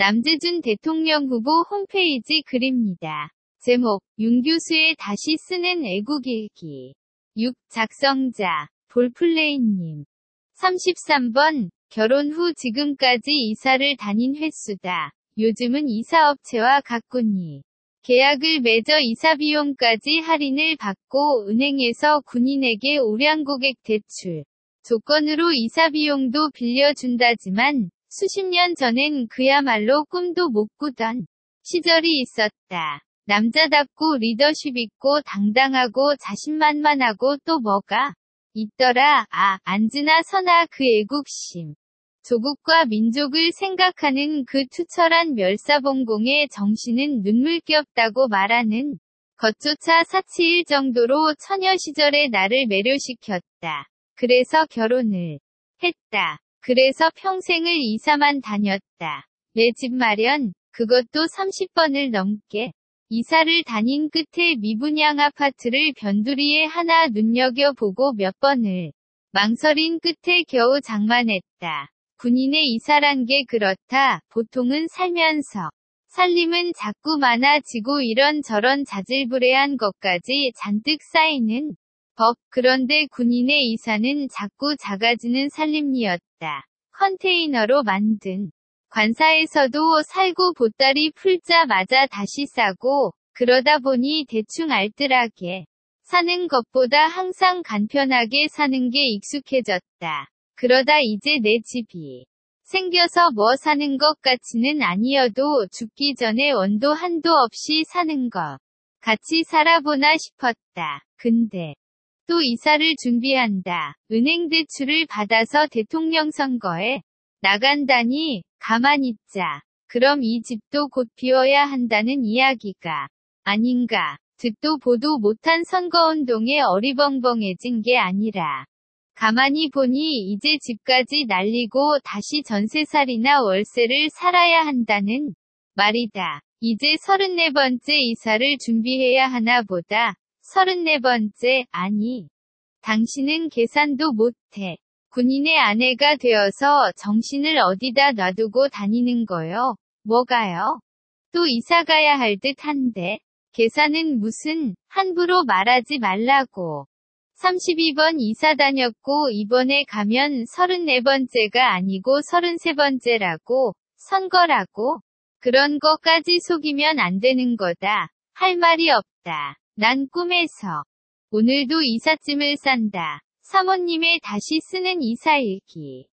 남재준 대통령 후보 홈페이지 글입니다. 제목, 윤 교수의 다시 쓰는 애국일기. 6. 작성자, 볼플레이님. 33번, 결혼 후 지금까지 이사를 다닌 횟수다. 요즘은 이사업체와 가꾸니. 계약을 맺어 이사비용까지 할인을 받고 은행에서 군인에게 우량고객 대출. 조건으로 이사비용도 빌려준다지만 수십 년 전엔 그야말로 꿈도 못 꾸던 시절이 있었다. 남자답고 리더십 있고 당당하고 자신만만하고 또 뭐가 있더라. 아, 안즈나 선아 그 애국심. 조국과 민족을 생각하는 그 투철한 멸사봉공의 정신은 눈물겹다고 말하는 것조차 사치일 정도로 처녀 시절의 나를 매료시켰다. 그래서 결혼을 했다. 그래서 평생을 이사만 다녔다. 내 집 마련, 그것도 30번을 넘게. 이사를 다닌 끝에 미분양 아파트를 변두리에 하나 눈여겨보고 몇 번을 망설인 끝에 겨우 장만했다. 군인의 이사란 게 그렇다. 보통은 살면서 살림은 자꾸 많아지고 이런저런 자질구레한 것까지 잔뜩 쌓이는 법. 그런데 군인의 이사는 자꾸 작아지는 살림이었다. 컨테이너로 만든 관사에서도 살고 보따리 풀자마자 다시 싸고 그러다 보니 대충 알뜰하게 사는 것보다 항상 간편하게 사는 게 익숙해졌다. 그러다 이제 내 집이 생겨서 뭐 사는 것 같지는 아니어도 죽기 전에 원도 한도 없이 사는 것. 같이 살아보나 싶었다. 근데 또 이사를 준비한다. 은행 대출을 받아서 대통령 선거에 나간다니 가만 있자. 그럼 이 집도 곧 비워야 한다는 이야기가 아닌가. 듣도 보도 못한 선거운동에 어리벙벙해진 게 아니라 가만히 보니 이제 집까지 날리고 다시 전세살이나 월세를 살아야 한다는 말이다. 이제 34번째 이사를 준비해야 하나 보다. 34번째, 아니. 당신은 계산도 못해. 군인의 아내가 되어서 정신을 어디다 놔두고 다니는 거요? 뭐가요? 또 이사 가야 할 듯 한데. 계산은 무슨, 함부로 말하지 말라고. 32번 이사 다녔고 이번에 가면 34번째가 아니고 33번째라고, 선거라고. 그런 거까지 속이면 안 되는 거다. 할 말이 없다. 난 꿈에서 오늘도 이삿짐을 싼다. 사모님의 다시 쓰는 이사일기.